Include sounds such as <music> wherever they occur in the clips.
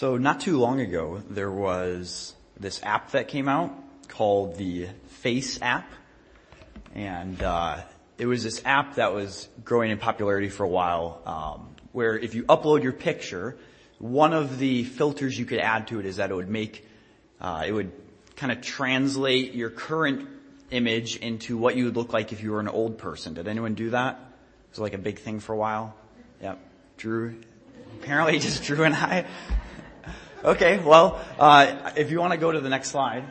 So not too long ago, there was this app that came out called the Face app. And, uh, it was this app that was growing in popularity for a while, um, where if you upload your picture, one of the filters you could add to it is that it would make, uh, it would kind of translate your current image into what you would look like if you were an old person. Did anyone do that? It was like a big thing for a while. Yep. Drew, apparently <laughs> just Drew and I. Okay, well, uh, if you want to go to the next slide,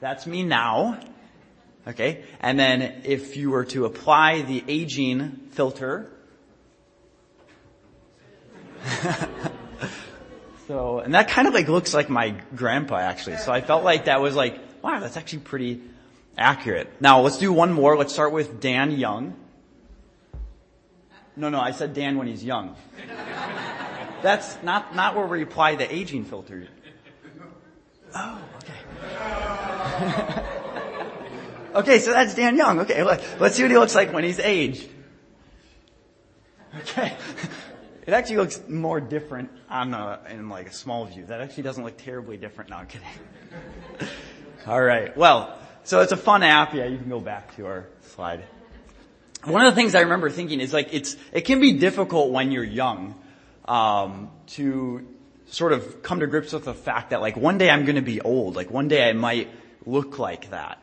that's me now. Okay, and then if you were to apply the aging filter, <laughs> so, and that kind of like looks like my grandpa actually. So I felt like that was like, wow, that's actually pretty accurate. Now let's do one more. Let's start with Dan Young. No, no, I said Dan when he's young. That's not, not where we apply the aging filter. <laughs> Oh, okay. <laughs> okay, so that's Dan Young. Okay, look, let's see what he looks like when he's aged. Okay. <laughs> It actually looks more different on a, in like a small view. That actually doesn't look terribly different. No, I'm kidding. All right. Well, so it's a fun app. Yeah, you can go back to our slide. One of the things I remember thinking is like it's it can be difficult when you're young um, to sort of come to grips with the fact that like one day I'm going to be old. Like one day I might look like that.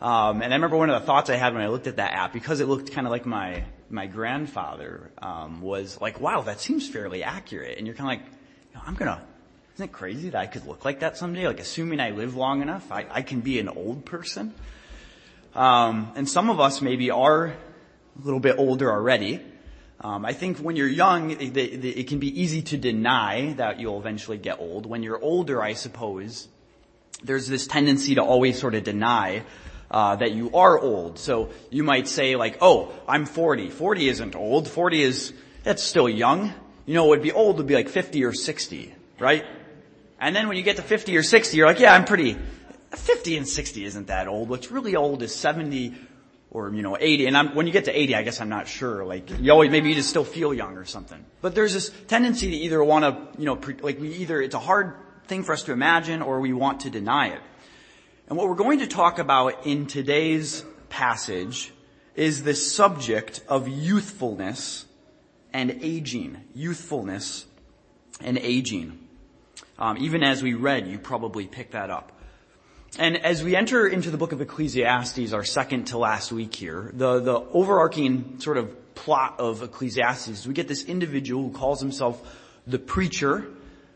Um, and I remember one of the thoughts I had when I looked at that app because it looked kind of like my my grandfather um, was like, wow, that seems fairly accurate. And you're kind of like, I'm gonna. Isn't it crazy that I could look like that someday? Like, assuming I live long enough, I, I can be an old person. Um, and some of us maybe are a little bit older already. Um, I think when you're young, it, it, it can be easy to deny that you'll eventually get old. When you're older, I suppose, there's this tendency to always sort of deny uh, that you are old. So you might say like, oh, I'm 40. 40 isn't old. 40 is, that's still young. You know, it would be old would be like 50 or 60, right? And then when you get to 50 or 60, you're like, yeah, I'm pretty, 50 and 60 isn't that old. What's really old is 70 or, you know, 80. And I'm, when you get to 80, I guess I'm not sure. Like, you always, maybe you just still feel young or something. But there's this tendency to either want to, you know, pre, like we either, it's a hard thing for us to imagine or we want to deny it. And what we're going to talk about in today's passage is the subject of youthfulness and aging. Youthfulness and aging. Um, even as we read, you probably picked that up. And as we enter into the book of Ecclesiastes, our second to last week here, the, the overarching sort of plot of Ecclesiastes, we get this individual who calls himself the preacher,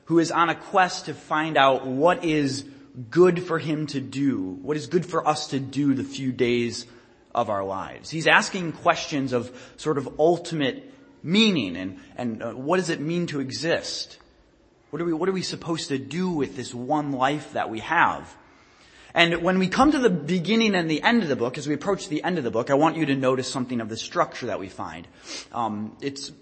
who is on a quest to find out what is good for him to do, what is good for us to do the few days of our lives. He's asking questions of sort of ultimate meaning and, and uh, what does it mean to exist? What are we, what are we supposed to do with this one life that we have? And when we come to the beginning and the end of the book, as we approach the end of the book, I want you to notice something of the structure that we find. Um, it's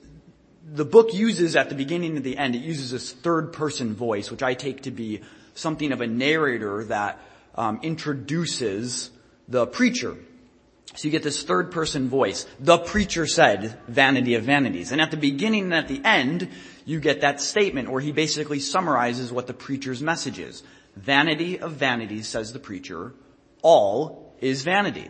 the book uses at the beginning and the end, it uses this third person voice, which I take to be something of a narrator that um, introduces the preacher. So you get this third person voice. The preacher said, vanity of vanities. And at the beginning and at the end, you get that statement where he basically summarizes what the preacher's message is. Vanity of vanities, says the preacher, all is vanity.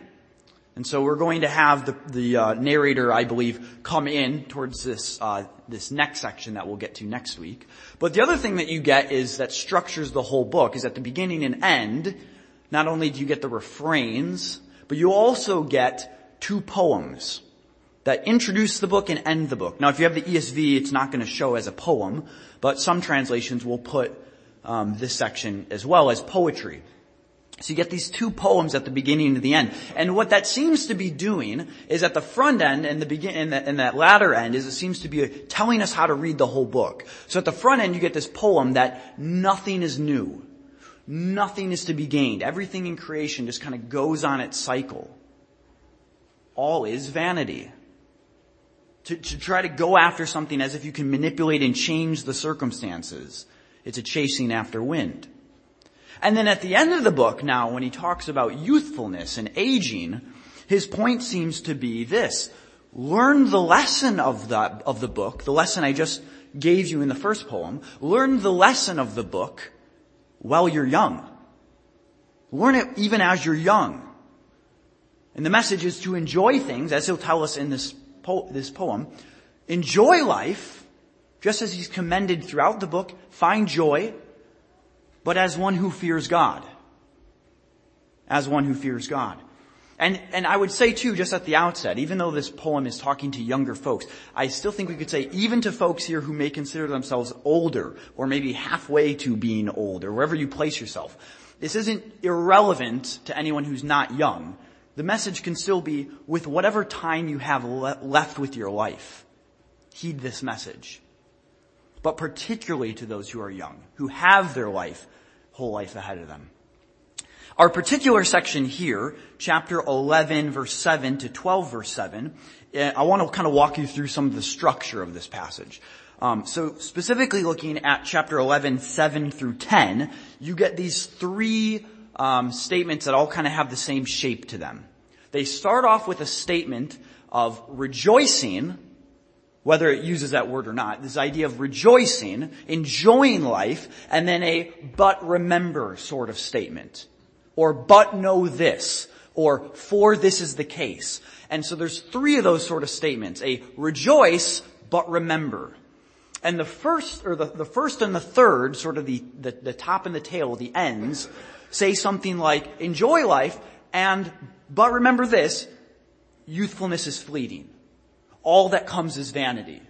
And so we're going to have the, the uh, narrator, I believe, come in towards this uh, this next section that we'll get to next week. But the other thing that you get is that structures the whole book is at the beginning and end. Not only do you get the refrains, but you also get two poems that introduce the book and end the book. Now, if you have the ESV, it's not going to show as a poem, but some translations will put um, this section as well as poetry. So you get these two poems at the beginning and the end. And what that seems to be doing is at the front end and the begin, and, the, and that latter end is it seems to be telling us how to read the whole book. So at the front end you get this poem that nothing is new. Nothing is to be gained. Everything in creation just kind of goes on its cycle. All is vanity. To, to try to go after something as if you can manipulate and change the circumstances. It's a chasing after wind. And then at the end of the book now, when he talks about youthfulness and aging, his point seems to be this. Learn the lesson of the, of the book, the lesson I just gave you in the first poem, learn the lesson of the book while you're young. Learn it even as you're young. And the message is to enjoy things, as he'll tell us in this, po- this poem. Enjoy life, just as he's commended throughout the book. Find joy, but as one who fears God. As one who fears God. And, and I would say too, just at the outset, even though this poem is talking to younger folks, I still think we could say even to folks here who may consider themselves older, or maybe halfway to being old, or wherever you place yourself, this isn't irrelevant to anyone who's not young. The message can still be, with whatever time you have le- left with your life, heed this message. But particularly to those who are young, who have their life, whole life ahead of them. Our particular section here, chapter 11 verse 7 to 12 verse 7, eh, I want to kind of walk you through some of the structure of this passage. Um, so specifically looking at chapter 11, 7 through 10, you get these three um, statements that all kind of have the same shape to them. They start off with a statement of rejoicing, whether it uses that word or not, this idea of rejoicing, enjoying life, and then a but remember sort of statement or but know this, or for this is the case. And so there's three of those sort of statements. A rejoice, but remember. And the first, or the, the first and the third, sort of the, the, the top and the tail, the ends, say something like, enjoy life, and, but remember this, youthfulness is fleeting. All that comes is vanity.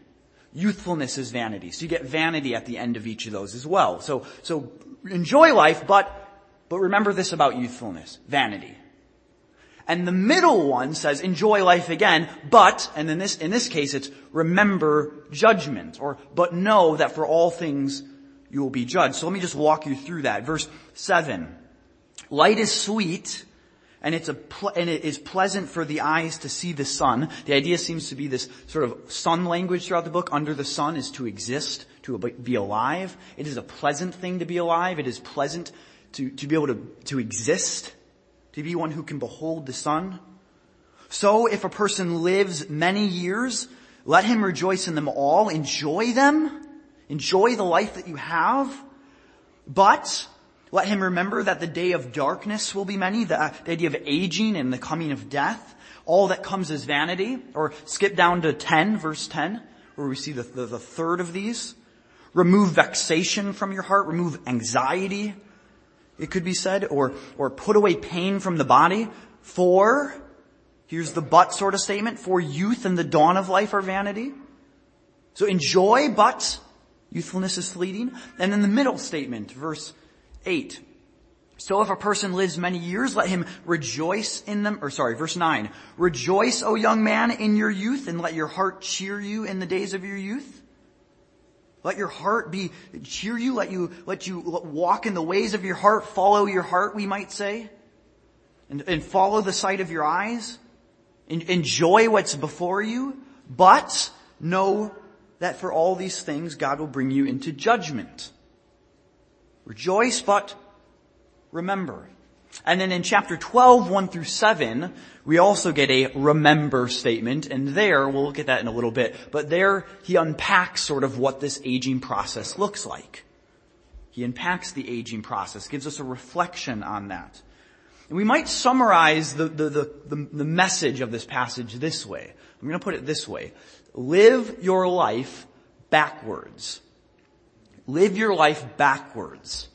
Youthfulness is vanity. So you get vanity at the end of each of those as well. So, so enjoy life, but but remember this about youthfulness, vanity. And the middle one says, enjoy life again, but, and in this, in this case it's remember judgment, or, but know that for all things you will be judged. So let me just walk you through that. Verse 7. Light is sweet, and it's a, and it is pleasant for the eyes to see the sun. The idea seems to be this sort of sun language throughout the book. Under the sun is to exist, to be alive. It is a pleasant thing to be alive. It is pleasant to, to be able to, to exist, to be one who can behold the sun. So if a person lives many years, let him rejoice in them all, enjoy them, enjoy the life that you have, but let him remember that the day of darkness will be many, the, uh, the idea of aging and the coming of death, all that comes is vanity, or skip down to 10, verse 10, where we see the, the, the third of these. Remove vexation from your heart, remove anxiety, it could be said, or, or put away pain from the body, for, here's the but sort of statement, for youth and the dawn of life are vanity. So enjoy, but youthfulness is fleeting. And then the middle statement, verse 8. So if a person lives many years, let him rejoice in them, or sorry, verse 9. Rejoice, O young man, in your youth, and let your heart cheer you in the days of your youth. Let your heart be, cheer you, let you, let you walk in the ways of your heart, follow your heart, we might say. And, and follow the sight of your eyes. En- enjoy what's before you, but know that for all these things God will bring you into judgment. Rejoice, but remember. And then in chapter 12, 1 through 7, we also get a remember statement, and there, we'll look at that in a little bit, but there he unpacks sort of what this aging process looks like. He unpacks the aging process, gives us a reflection on that. And we might summarize the, the, the, the, the message of this passage this way. I'm going to put it this way. Live your life backwards. Live your life backwards.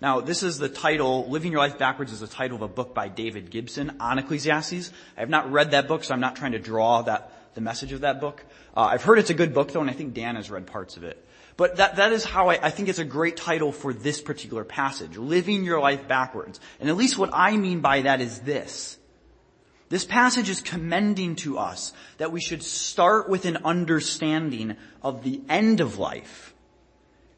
Now, this is the title, Living Your Life Backwards is the title of a book by David Gibson on Ecclesiastes. I have not read that book, so I'm not trying to draw that, the message of that book. Uh, I've heard it's a good book though, and I think Dan has read parts of it. But that, that is how I, I think it's a great title for this particular passage. Living your life backwards. And at least what I mean by that is this. This passage is commending to us that we should start with an understanding of the end of life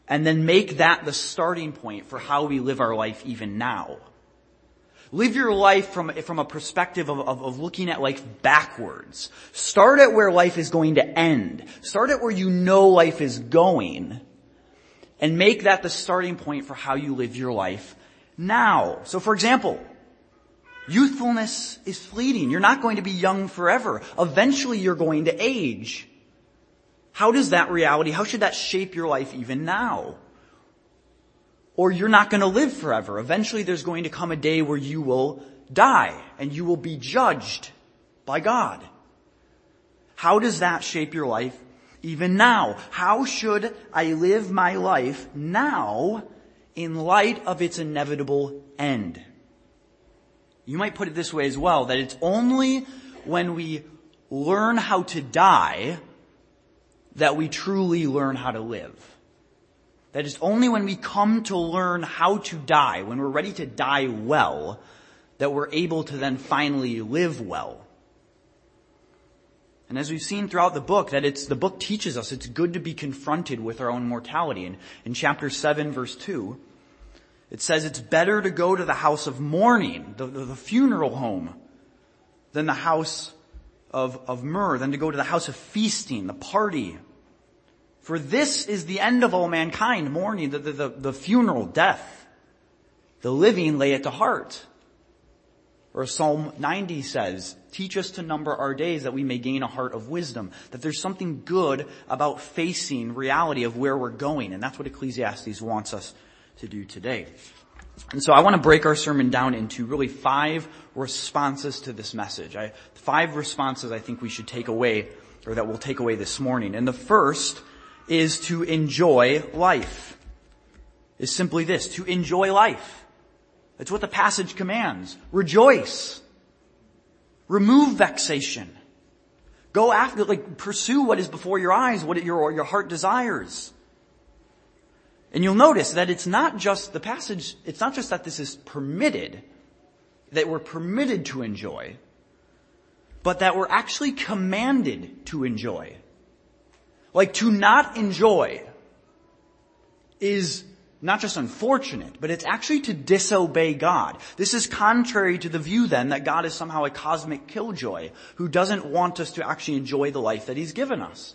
and then make that the starting point for how we live our life even now. Live your life from, from a perspective of, of, of, looking at life backwards. Start at where life is going to end. Start at where you know life is going. And make that the starting point for how you live your life now. So for example, youthfulness is fleeting. You're not going to be young forever. Eventually you're going to age. How does that reality, how should that shape your life even now? Or you're not going to live forever. Eventually there's going to come a day where you will die and you will be judged by God. How does that shape your life even now? How should I live my life now in light of its inevitable end? You might put it this way as well, that it's only when we learn how to die that we truly learn how to live. That it's only when we come to learn how to die, when we're ready to die well, that we're able to then finally live well. And as we've seen throughout the book, that it's, the book teaches us it's good to be confronted with our own mortality. And in chapter 7 verse 2, it says it's better to go to the house of mourning, the, the, the funeral home, than the house of, of myrrh, than to go to the house of feasting, the party. For this is the end of all mankind, mourning, the, the, the, funeral, death. The living lay it to heart. Or Psalm 90 says, teach us to number our days that we may gain a heart of wisdom. That there's something good about facing reality of where we're going. And that's what Ecclesiastes wants us to do today. And so I want to break our sermon down into really five responses to this message. I, five responses I think we should take away, or that we'll take away this morning. And the first is to enjoy life. Is simply this, to enjoy life. That's what the passage commands. Rejoice. Remove vexation. Go after, like, pursue what is before your eyes, what your, your heart desires. And you'll notice that it's not just the passage, it's not just that this is permitted, that we're permitted to enjoy, but that we're actually commanded to enjoy. Like to not enjoy is not just unfortunate, but it's actually to disobey God. This is contrary to the view then that God is somehow a cosmic killjoy who doesn't want us to actually enjoy the life that He's given us.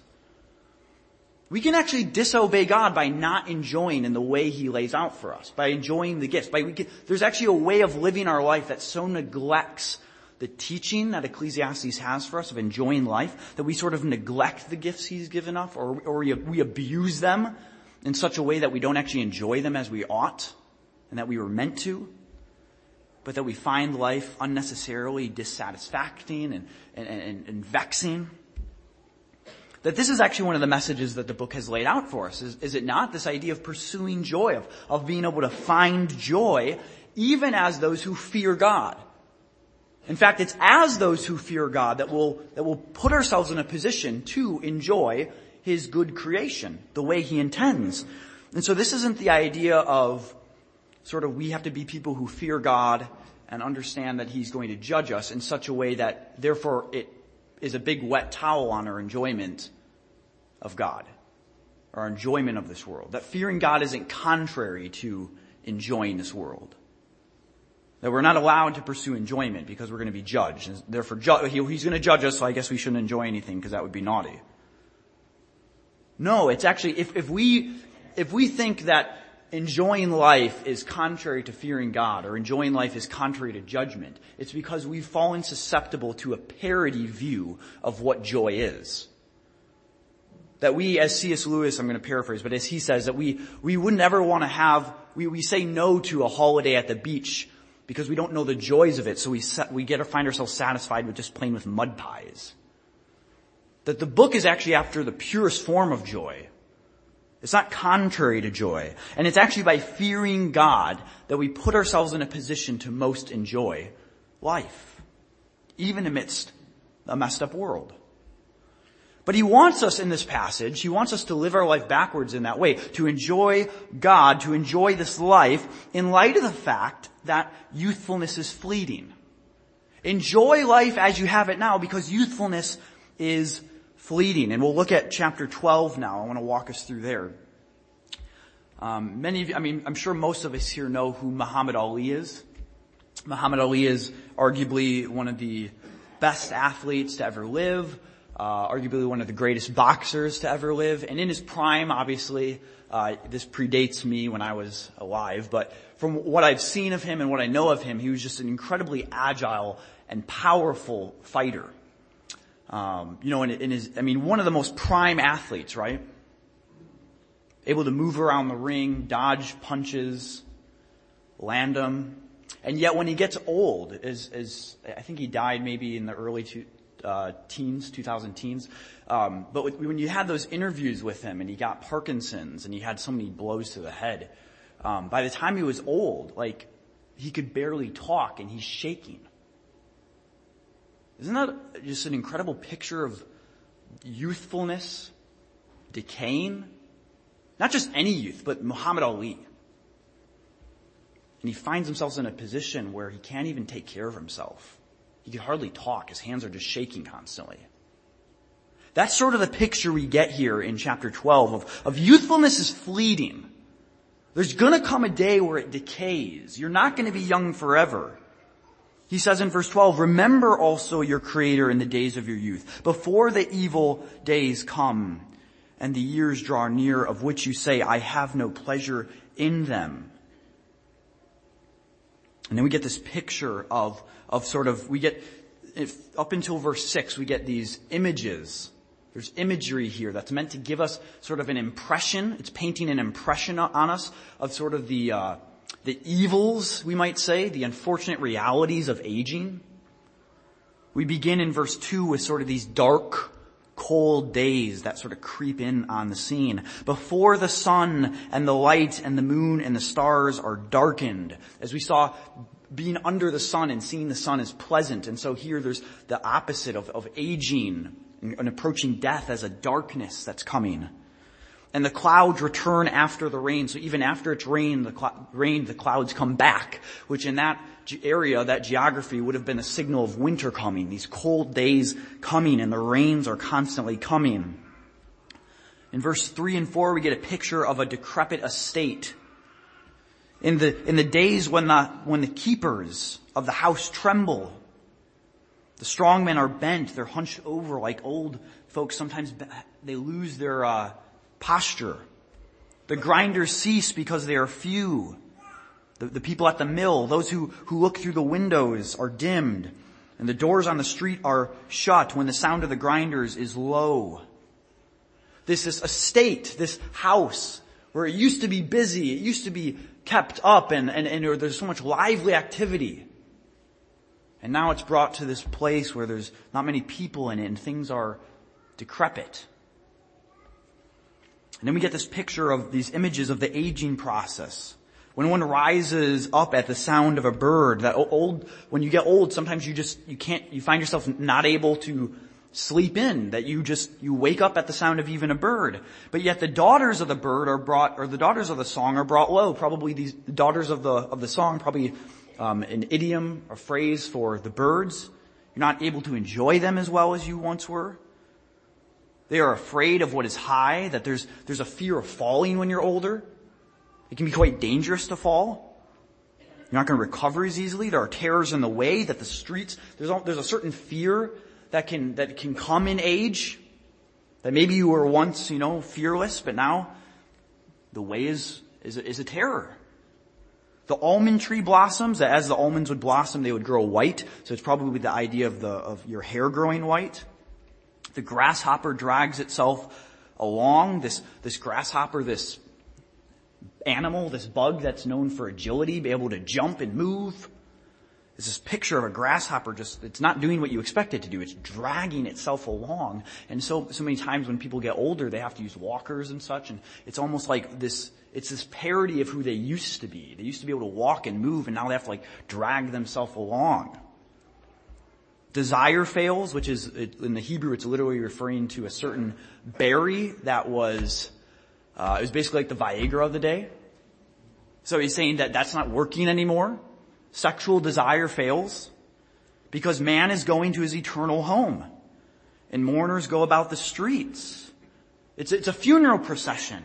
We can actually disobey God by not enjoying in the way He lays out for us, by enjoying the gifts. By can, there's actually a way of living our life that so neglects the teaching that Ecclesiastes has for us of enjoying life that we sort of neglect the gifts He's given us, or, or we, we abuse them in such a way that we don't actually enjoy them as we ought and that we were meant to, but that we find life unnecessarily dissatisfying and, and, and, and vexing that this is actually one of the messages that the book has laid out for us, is, is it not? This idea of pursuing joy, of, of being able to find joy, even as those who fear God. In fact, it's as those who fear God that will, that will put ourselves in a position to enjoy His good creation, the way He intends. And so this isn't the idea of sort of we have to be people who fear God and understand that He's going to judge us in such a way that therefore it is a big wet towel on our enjoyment of God, our enjoyment of this world. That fearing God isn't contrary to enjoying this world. That we're not allowed to pursue enjoyment because we're going to be judged. And therefore, he's going to judge us, so I guess we shouldn't enjoy anything because that would be naughty. No, it's actually, if, if we, if we think that enjoying life is contrary to fearing God or enjoying life is contrary to judgment. It's because we've fallen susceptible to a parody view of what joy is. That we, as C.S. Lewis, I'm going to paraphrase, but as he says, that we, we wouldn't ever want to have, we, we say no to a holiday at the beach because we don't know the joys of it, so we, we get to find ourselves satisfied with just playing with mud pies. That the book is actually after the purest form of joy it's not contrary to joy. And it's actually by fearing God that we put ourselves in a position to most enjoy life. Even amidst a messed up world. But he wants us in this passage, he wants us to live our life backwards in that way, to enjoy God, to enjoy this life in light of the fact that youthfulness is fleeting. Enjoy life as you have it now because youthfulness is fleeting. And we'll look at chapter 12 now. I want to walk us through there. Um, many of you, I mean, I'm sure most of us here know who Muhammad Ali is. Muhammad Ali is arguably one of the best athletes to ever live, uh, arguably one of the greatest boxers to ever live, and in his prime, obviously, uh, this predates me when I was alive, but from what I've seen of him and what I know of him, he was just an incredibly agile and powerful fighter. Um, you know, in, in his, I mean, one of the most prime athletes, right? Able to move around the ring, dodge punches, land them. And yet when he gets old, as, as I think he died maybe in the early two, uh, teens, 2000 teens. Um, but when you had those interviews with him and he got Parkinson's and he had so many blows to the head, um, by the time he was old, like he could barely talk and he's shaking. Isn't that just an incredible picture of youthfulness, decaying? Not just any youth, but Muhammad Ali. And he finds himself in a position where he can't even take care of himself. He can hardly talk. His hands are just shaking constantly. That's sort of the picture we get here in chapter 12 of, of youthfulness is fleeting. There's gonna come a day where it decays. You're not gonna be young forever. He says in verse 12, remember also your creator in the days of your youth, before the evil days come and the years draw near of which you say, I have no pleasure in them. And then we get this picture of, of sort of, we get, if, up until verse 6, we get these images. There's imagery here that's meant to give us sort of an impression. It's painting an impression on us of sort of the, uh, the evils, we might say, the unfortunate realities of aging. We begin in verse 2 with sort of these dark, cold days that sort of creep in on the scene. Before the sun and the light and the moon and the stars are darkened. As we saw, being under the sun and seeing the sun is pleasant. And so here there's the opposite of, of aging and approaching death as a darkness that's coming. And the clouds return after the rain. So even after it's rained, the cl- rained, the clouds come back, which in that area, that geography would have been a signal of winter coming, these cold days coming and the rains are constantly coming. In verse three and four, we get a picture of a decrepit estate. In the, in the days when the, when the keepers of the house tremble, the strong men are bent, they're hunched over like old folks. Sometimes they lose their, uh, posture. The grinders cease because they are few. The, the people at the mill, those who, who look through the windows are dimmed. And the doors on the street are shut when the sound of the grinders is low. This is estate, this house, where it used to be busy, it used to be kept up and, and, and there's so much lively activity. And now it's brought to this place where there's not many people in it and things are decrepit. And then we get this picture of these images of the aging process. When one rises up at the sound of a bird, that old, when you get old, sometimes you just, you can't, you find yourself not able to sleep in, that you just, you wake up at the sound of even a bird. But yet the daughters of the bird are brought, or the daughters of the song are brought low. Probably these the daughters of the, of the song, probably um, an idiom, a phrase for the birds. You're not able to enjoy them as well as you once were. They are afraid of what is high, that there's, there's a fear of falling when you're older. It can be quite dangerous to fall. You're not going to recover as easily. There are terrors in the way that the streets, there's, a, there's a certain fear that can, that can come in age. That maybe you were once, you know, fearless, but now the way is, is, a, is a terror. The almond tree blossoms, that as the almonds would blossom, they would grow white. So it's probably the idea of the, of your hair growing white. The grasshopper drags itself along. This, this grasshopper, this animal, this bug that's known for agility, be able to jump and move. It's this picture of a grasshopper just, it's not doing what you expect it to do. It's dragging itself along. And so, so many times when people get older, they have to use walkers and such, and it's almost like this, it's this parody of who they used to be. They used to be able to walk and move, and now they have to like drag themselves along. Desire fails, which is, in the Hebrew, it's literally referring to a certain berry that was, uh, it was basically like the Viagra of the day. So he's saying that that's not working anymore. Sexual desire fails because man is going to his eternal home and mourners go about the streets. It's, it's a funeral procession.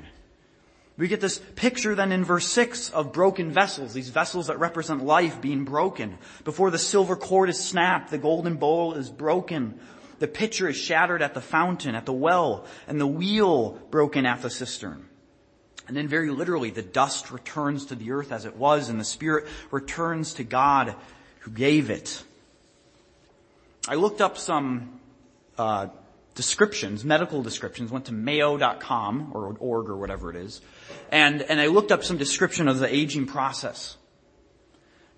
We get this picture then in verse 6 of broken vessels, these vessels that represent life being broken. Before the silver cord is snapped, the golden bowl is broken. The pitcher is shattered at the fountain, at the well, and the wheel broken at the cistern. And then very literally, the dust returns to the earth as it was, and the spirit returns to God who gave it. I looked up some uh, descriptions, medical descriptions, went to mayo.com or org or whatever it is, and, and I looked up some description of the aging process.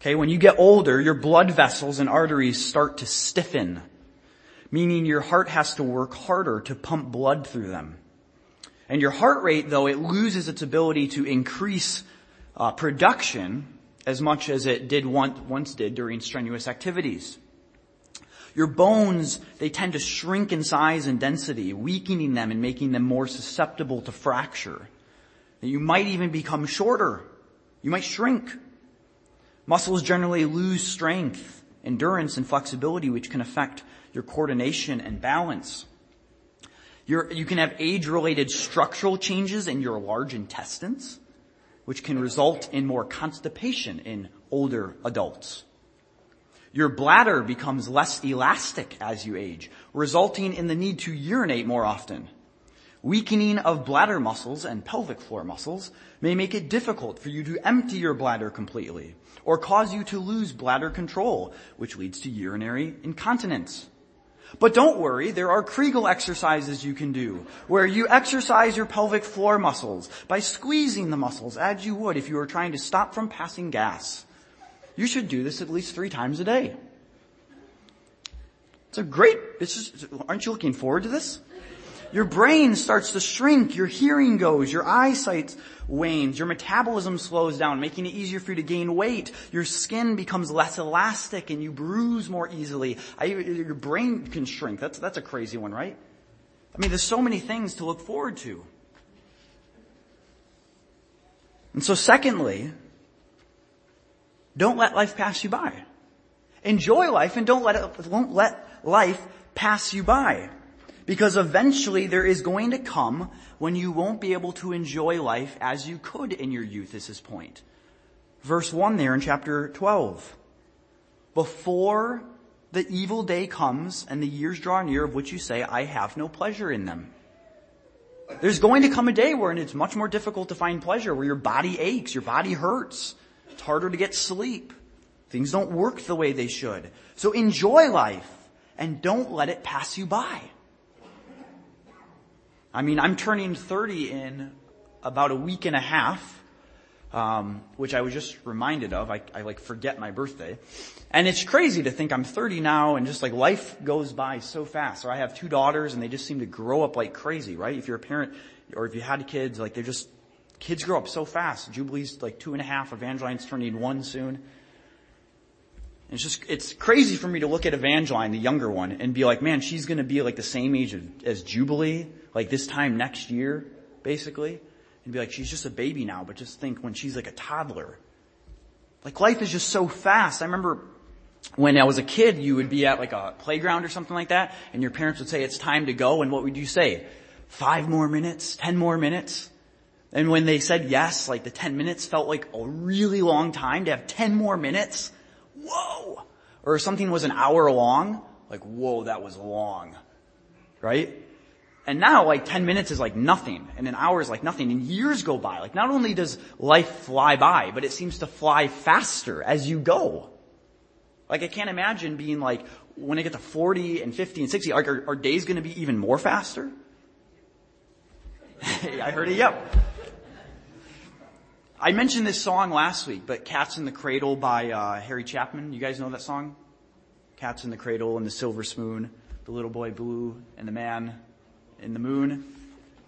Okay, when you get older, your blood vessels and arteries start to stiffen, meaning your heart has to work harder to pump blood through them. And your heart rate, though, it loses its ability to increase uh, production as much as it did once, once did during strenuous activities. Your bones, they tend to shrink in size and density, weakening them and making them more susceptible to fracture. You might even become shorter. You might shrink. Muscles generally lose strength, endurance, and flexibility, which can affect your coordination and balance. You're, you can have age-related structural changes in your large intestines, which can result in more constipation in older adults. Your bladder becomes less elastic as you age, resulting in the need to urinate more often. Weakening of bladder muscles and pelvic floor muscles may make it difficult for you to empty your bladder completely or cause you to lose bladder control, which leads to urinary incontinence. But don't worry, there are Kegel exercises you can do where you exercise your pelvic floor muscles by squeezing the muscles as you would if you were trying to stop from passing gas. You should do this at least three times a day. It's a great, it's just, aren't you looking forward to this? Your brain starts to shrink, your hearing goes, your eyesight wanes, your metabolism slows down, making it easier for you to gain weight. Your skin becomes less elastic and you bruise more easily. I, your brain can shrink. That's, that's a crazy one, right? I mean, there's so many things to look forward to. And so secondly, don't let life pass you by. Enjoy life and don't let it, won't let life pass you by. Because eventually there is going to come when you won't be able to enjoy life as you could in your youth is his point. Verse 1 there in chapter 12. Before the evil day comes and the years draw near of which you say, I have no pleasure in them. There's going to come a day where it's much more difficult to find pleasure, where your body aches, your body hurts. It's harder to get sleep. Things don't work the way they should. So enjoy life and don't let it pass you by. I mean, I'm turning 30 in about a week and a half, um, which I was just reminded of. I, I like forget my birthday. And it's crazy to think I'm 30 now and just like life goes by so fast. Or I have two daughters and they just seem to grow up like crazy, right? If you're a parent or if you had kids, like they're just Kids grow up so fast. Jubilee's like two and a half. Evangeline's turning one soon. It's just, it's crazy for me to look at Evangeline, the younger one, and be like, man, she's gonna be like the same age as Jubilee, like this time next year, basically. And be like, she's just a baby now, but just think when she's like a toddler. Like life is just so fast. I remember when I was a kid, you would be at like a playground or something like that, and your parents would say, it's time to go, and what would you say? Five more minutes? Ten more minutes? And when they said yes, like the 10 minutes felt like a really long time to have 10 more minutes. Whoa! Or something was an hour long, like whoa, that was long. Right? And now like 10 minutes is like nothing, and an hour is like nothing, and years go by. Like not only does life fly by, but it seems to fly faster as you go. Like I can't imagine being like, when I get to 40 and 50 and 60, like are, are days gonna be even more faster? <laughs> I heard a yep. I mentioned this song last week, but Cats in the Cradle by uh, Harry Chapman. You guys know that song? Cats in the Cradle and the Silver Spoon, the little boy blue and the man in the moon.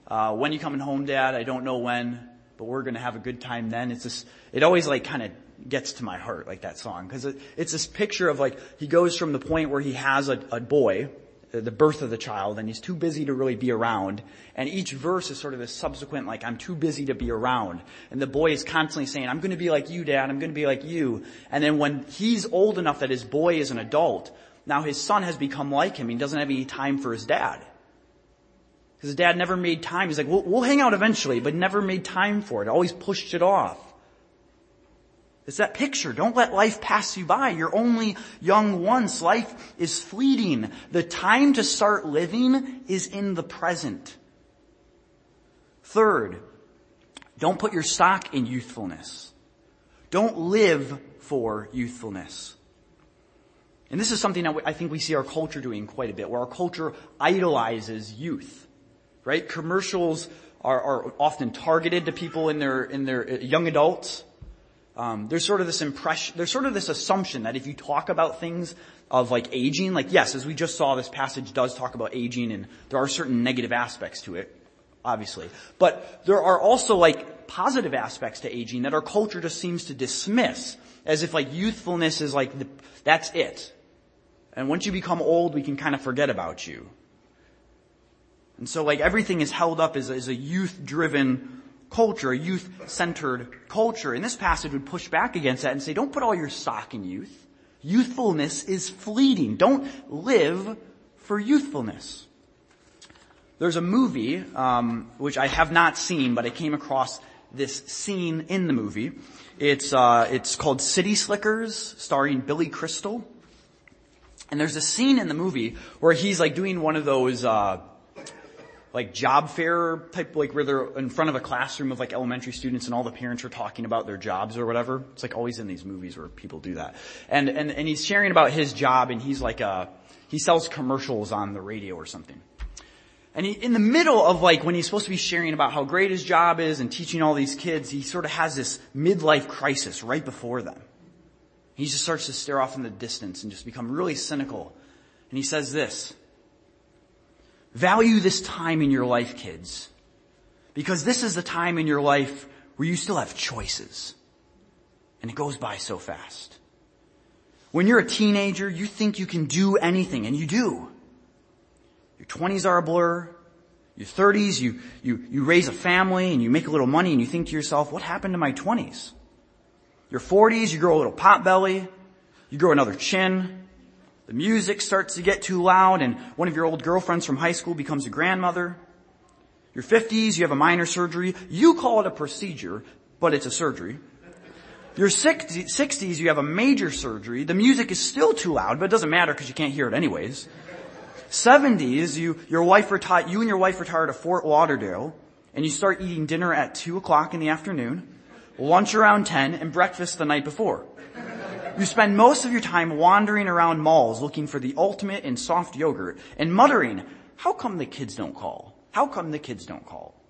Uh, when you coming home, Dad? I don't know when, but we're gonna have a good time then. It's just, it always like kind of gets to my heart, like that song, because it, it's this picture of like he goes from the point where he has a, a boy the birth of the child and he's too busy to really be around. And each verse is sort of a subsequent like, I'm too busy to be around. And the boy is constantly saying, I'm gonna be like you, dad, I'm gonna be like you. And then when he's old enough that his boy is an adult, now his son has become like him. He doesn't have any time for his dad. Because his dad never made time. He's like, we'll, we'll hang out eventually, but never made time for it. Always pushed it off. It's that picture. Don't let life pass you by. You're only young once. Life is fleeting. The time to start living is in the present. Third, don't put your stock in youthfulness. Don't live for youthfulness. And this is something that I think we see our culture doing quite a bit, where our culture idolizes youth, right? Commercials are, are often targeted to people in their, in their uh, young adults. Um, there's sort of this impression, there's sort of this assumption that if you talk about things of like aging, like yes, as we just saw, this passage does talk about aging and there are certain negative aspects to it, obviously. But there are also like positive aspects to aging that our culture just seems to dismiss as if like youthfulness is like the, that's it. And once you become old, we can kind of forget about you. And so like everything is held up as, as a youth-driven culture, a youth-centered culture. And this passage would push back against that and say, don't put all your stock in youth. Youthfulness is fleeting. Don't live for youthfulness. There's a movie, um, which I have not seen, but I came across this scene in the movie. It's, uh, it's called City Slickers, starring Billy Crystal. And there's a scene in the movie where he's like doing one of those, uh, like job fair type, like where they're in front of a classroom of like elementary students and all the parents are talking about their jobs or whatever. It's like always in these movies where people do that. And, and, and he's sharing about his job and he's like, uh, he sells commercials on the radio or something. And he, in the middle of like when he's supposed to be sharing about how great his job is and teaching all these kids, he sort of has this midlife crisis right before them. He just starts to stare off in the distance and just become really cynical. And he says this, value this time in your life, kids, because this is the time in your life where you still have choices. And it goes by so fast. When you're a teenager, you think you can do anything, and you do. Your 20s are a blur. Your 30s, you, you, you raise a family and you make a little money and you think to yourself, what happened to my 20s? Your 40s, you grow a little pot belly. You grow another chin. The music starts to get too loud and one of your old girlfriends from high school becomes a grandmother. Your 50s, you have a minor surgery. You call it a procedure, but it's a surgery. Your 60s, you have a major surgery. The music is still too loud, but it doesn't matter because you can't hear it anyways. 70s, you, your wife retired, you and your wife retired to Fort Lauderdale, and you start eating dinner at 2 o'clock in the afternoon lunch around 10, and breakfast the night before. You spend most of your time wandering around malls looking for the ultimate in soft yogurt and muttering, how come the kids don't call? How come the kids don't call?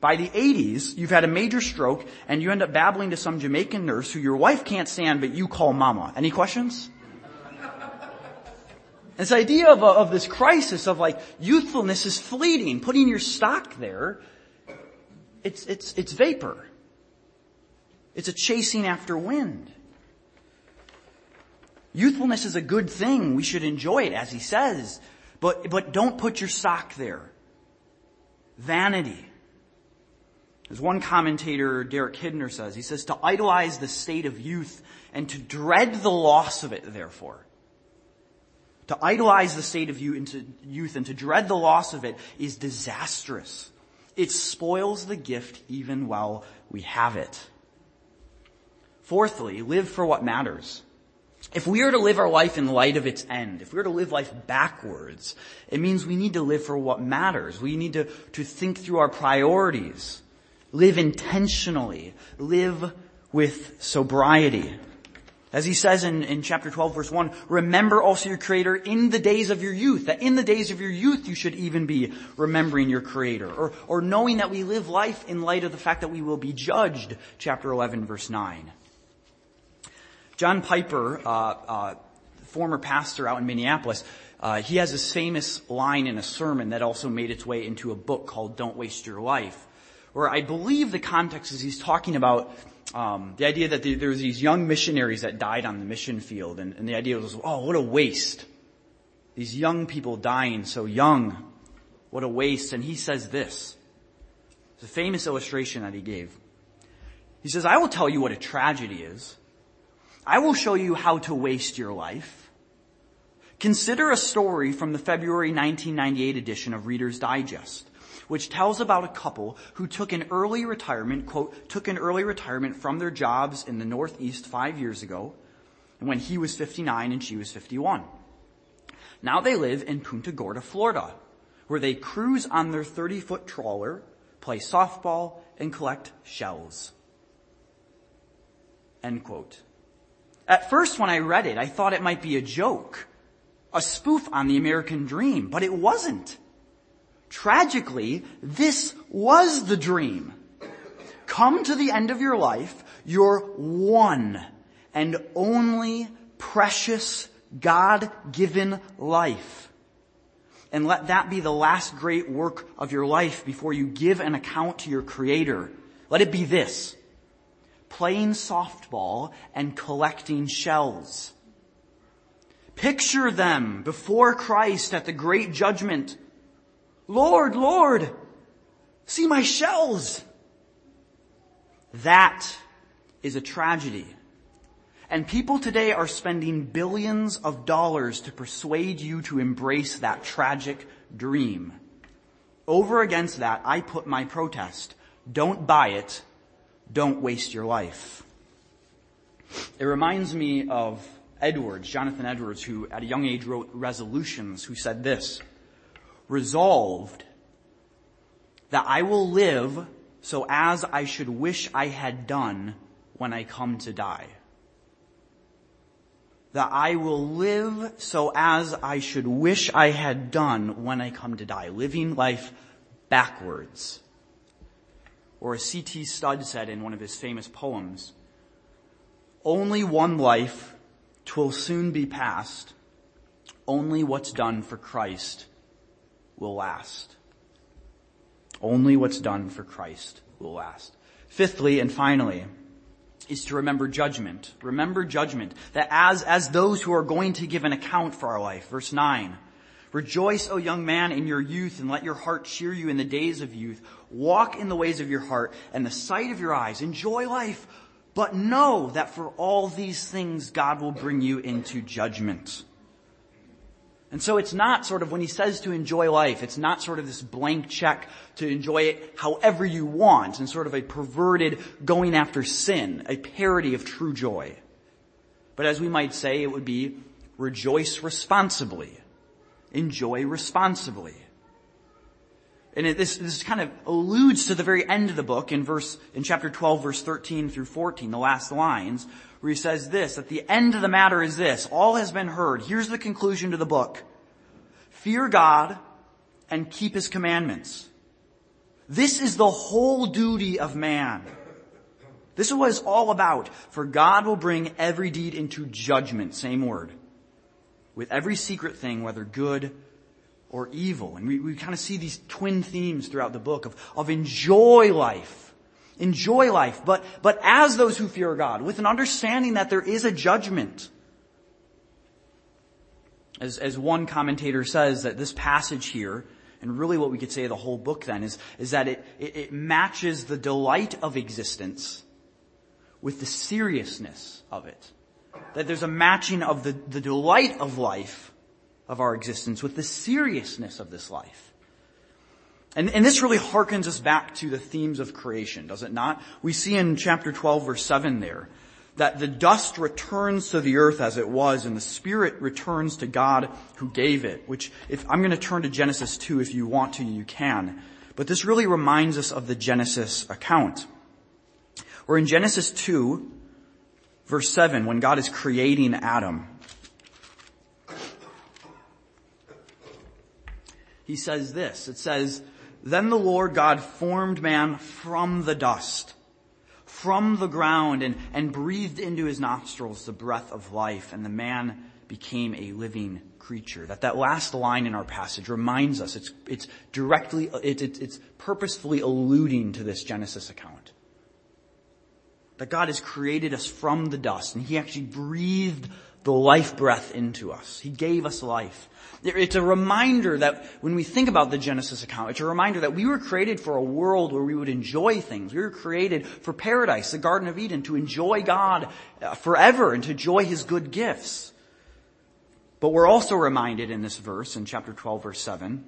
By the 80s, you've had a major stroke and you end up babbling to some Jamaican nurse who your wife can't stand but you call mama. Any questions? This idea of, of this crisis of like youthfulness is fleeting, putting your stock there, it's, it's, it's vapor. It's a chasing after wind. Youthfulness is a good thing. We should enjoy it, as he says. But, but don't put your sock there. Vanity. As one commentator, Derek Kidner says, he says, to idolize the state of youth and to dread the loss of it, therefore. To idolize the state of youth and to dread the loss of it is disastrous. It spoils the gift even while we have it. Fourthly, live for what matters. If we are to live our life in light of its end, if we are to live life backwards, it means we need to live for what matters. We need to, to think through our priorities. Live intentionally. Live with sobriety. As he says in, in chapter 12 verse 1, remember also your creator in the days of your youth. That in the days of your youth you should even be remembering your creator. Or, or knowing that we live life in light of the fact that we will be judged. Chapter 11 verse 9. John Piper, uh, uh, former pastor out in Minneapolis, uh, he has this famous line in a sermon that also made its way into a book called "Don't Waste Your Life," where I believe the context is he's talking about um, the idea that there was these young missionaries that died on the mission field, and, and the idea was, oh, what a waste! These young people dying so young, what a waste! And he says this. It's a famous illustration that he gave. He says, I will tell you what a tragedy is. I will show you how to waste your life. Consider a story from the February 1998 edition of Reader's Digest, which tells about a couple who took an early retirement, quote, took an early retirement from their jobs in the Northeast five years ago, when he was 59 and she was 51. Now they live in Punta Gorda, Florida, where they cruise on their 30 foot trawler, play softball, and collect shells. End quote. At first when I read it, I thought it might be a joke, a spoof on the American dream, but it wasn't. Tragically, this was the dream. Come to the end of your life, your one and only precious God-given life. And let that be the last great work of your life before you give an account to your creator. Let it be this. Playing softball and collecting shells. Picture them before Christ at the great judgment. Lord, Lord, see my shells. That is a tragedy. And people today are spending billions of dollars to persuade you to embrace that tragic dream. Over against that, I put my protest. Don't buy it. Don't waste your life. It reminds me of Edwards, Jonathan Edwards, who at a young age wrote resolutions, who said this, resolved that I will live so as I should wish I had done when I come to die. That I will live so as I should wish I had done when I come to die. Living life backwards. Or as C.T. Studd said in one of his famous poems, only one life, twill soon be past. Only what's done for Christ will last. Only what's done for Christ will last. Fifthly and finally, is to remember judgment. Remember judgment. That as, as those who are going to give an account for our life. Verse 9. Rejoice, O young man, in your youth, and let your heart cheer you in the days of youth. Walk in the ways of your heart and the sight of your eyes. Enjoy life, but know that for all these things God will bring you into judgment. And so it's not sort of when he says to enjoy life, it's not sort of this blank check to enjoy it however you want and sort of a perverted going after sin, a parody of true joy. But as we might say, it would be rejoice responsibly. Enjoy responsibly. And it, this, this kind of alludes to the very end of the book in verse, in chapter 12 verse 13 through 14, the last lines, where he says this, at the end of the matter is this, all has been heard. Here's the conclusion to the book. Fear God and keep his commandments. This is the whole duty of man. This is what it's all about. For God will bring every deed into judgment, same word, with every secret thing, whether good or evil. And we, we kind of see these twin themes throughout the book of, of enjoy life Enjoy life, but, but as those who fear God, with an understanding that there is a judgment. As, as one commentator says that this passage here, and really what we could say of the whole book then is, is that it, it, it matches the delight of existence with the seriousness of it. That there's a matching of the, the delight of life, of our existence, with the seriousness of this life. And, and this really harkens us back to the themes of creation, does it not? We see in chapter 12 verse 7 there, that the dust returns to the earth as it was and the spirit returns to God who gave it, which if, I'm gonna turn to Genesis 2 if you want to, you can. But this really reminds us of the Genesis account. Where in Genesis 2, verse 7, when God is creating Adam, he says this, it says, then the Lord God formed man from the dust, from the ground, and, and breathed into his nostrils the breath of life, and the man became a living creature. That that last line in our passage reminds us, it's, it's directly, it, it, it's purposefully alluding to this Genesis account. That God has created us from the dust, and He actually breathed the life breath into us. He gave us life. It's a reminder that when we think about the Genesis account, it's a reminder that we were created for a world where we would enjoy things. We were created for paradise, the Garden of Eden, to enjoy God uh, forever and to enjoy His good gifts. But we're also reminded in this verse, in chapter 12 verse 7,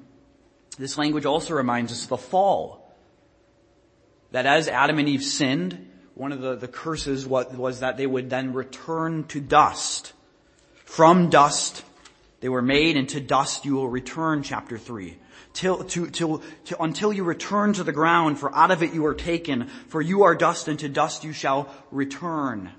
this language also reminds us of the fall. That as Adam and Eve sinned, one of the, the curses was, was that they would then return to dust. From dust they were made, and to dust you will return, chapter 3. Till, to, till, to, until you return to the ground, for out of it you are taken, for you are dust, and to dust you shall return.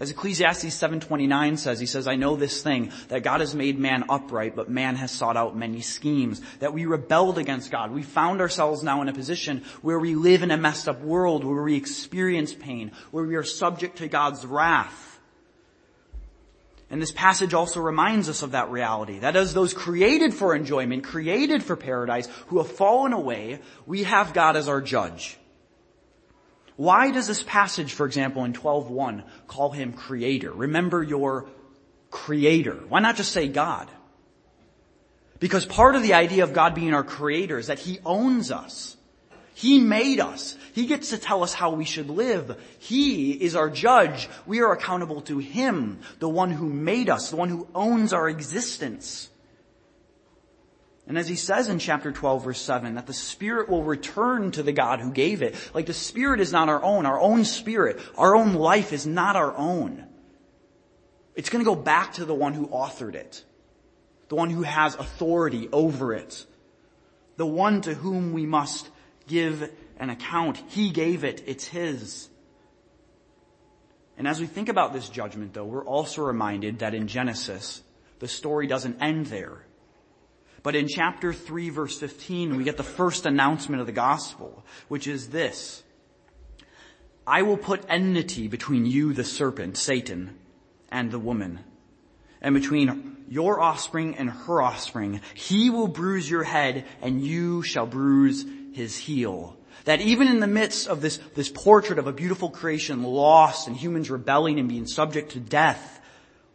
As Ecclesiastes 7:29 says, he says, "I know this thing that God has made man upright, but man has sought out many schemes, that we rebelled against God. We found ourselves now in a position where we live in a messed up world, where we experience pain, where we are subject to God's wrath." And this passage also reminds us of that reality, that as those created for enjoyment, created for paradise, who have fallen away, we have God as our judge. Why does this passage, for example, in 12.1 call him creator? Remember your creator. Why not just say God? Because part of the idea of God being our creator is that he owns us. He made us. He gets to tell us how we should live. He is our judge. We are accountable to Him, the one who made us, the one who owns our existence. And as he says in chapter 12 verse 7, that the Spirit will return to the God who gave it. Like the Spirit is not our own. Our own spirit, our own life is not our own. It's gonna go back to the one who authored it. The one who has authority over it. The one to whom we must give an account. He gave it. It's His. And as we think about this judgment though, we're also reminded that in Genesis, the story doesn't end there. But in chapter 3 verse 15, we get the first announcement of the gospel, which is this. I will put enmity between you, the serpent, Satan, and the woman, and between your offspring and her offspring. He will bruise your head and you shall bruise his heel. That even in the midst of this, this portrait of a beautiful creation lost and humans rebelling and being subject to death,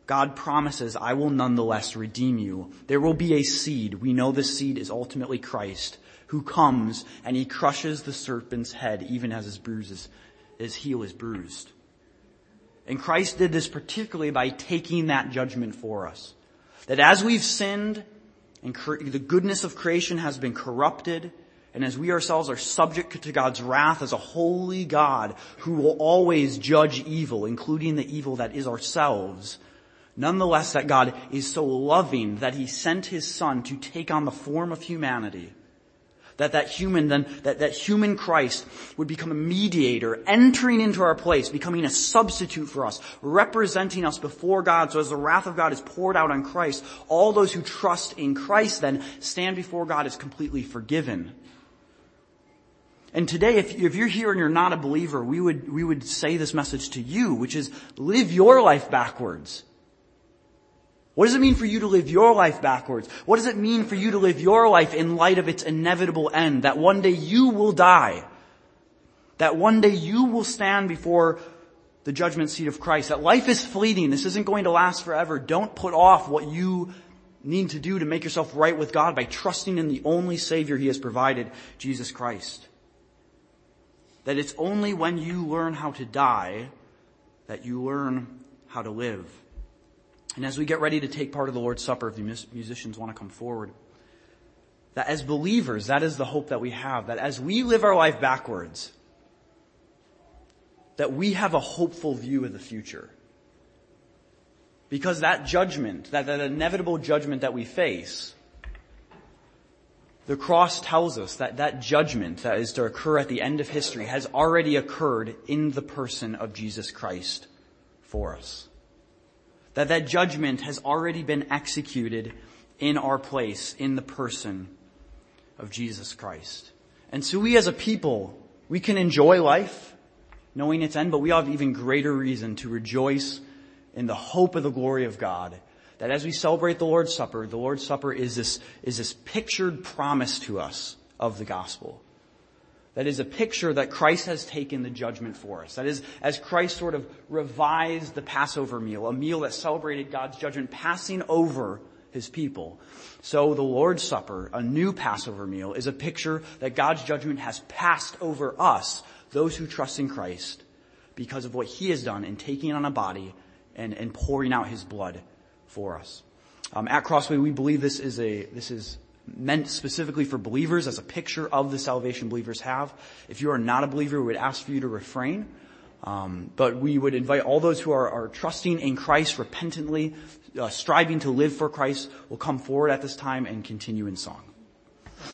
God promises, I will nonetheless redeem you. There will be a seed. We know this seed is ultimately Christ who comes and he crushes the serpent's head even as his bruises, his heel is bruised. And Christ did this particularly by taking that judgment for us. That as we've sinned and the goodness of creation has been corrupted, and as we ourselves are subject to God's wrath as a holy God who will always judge evil, including the evil that is ourselves, Nonetheless, that God is so loving that He sent His Son to take on the form of humanity. That that human then, that, that human Christ would become a mediator, entering into our place, becoming a substitute for us, representing us before God. So as the wrath of God is poured out on Christ, all those who trust in Christ then stand before God as completely forgiven. And today, if, if you're here and you're not a believer, we would, we would say this message to you, which is live your life backwards. What does it mean for you to live your life backwards? What does it mean for you to live your life in light of its inevitable end? That one day you will die. That one day you will stand before the judgment seat of Christ. That life is fleeting. This isn't going to last forever. Don't put off what you need to do to make yourself right with God by trusting in the only Savior He has provided, Jesus Christ. That it's only when you learn how to die that you learn how to live. And as we get ready to take part of the Lord's Supper, if the musicians want to come forward, that as believers, that is the hope that we have, that as we live our life backwards, that we have a hopeful view of the future. Because that judgment, that, that inevitable judgment that we face, the cross tells us that that judgment that is to occur at the end of history has already occurred in the person of Jesus Christ for us that that judgment has already been executed in our place in the person of Jesus Christ. And so we as a people, we can enjoy life knowing its end, but we have even greater reason to rejoice in the hope of the glory of God. That as we celebrate the Lord's Supper, the Lord's Supper is this, is this pictured promise to us of the gospel. That is a picture that Christ has taken the judgment for us. That is, as Christ sort of revised the Passover meal, a meal that celebrated God's judgment passing over his people. So the Lord's Supper, a new Passover meal, is a picture that God's judgment has passed over us, those who trust in Christ, because of what he has done in taking on a body and, and pouring out his blood for us. Um, at Crossway, we believe this is a, this is meant specifically for believers as a picture of the salvation believers have. If you are not a believer, we would ask for you to refrain. Um, but we would invite all those who are, are trusting in Christ repentantly, uh, striving to live for Christ, will come forward at this time and continue in song.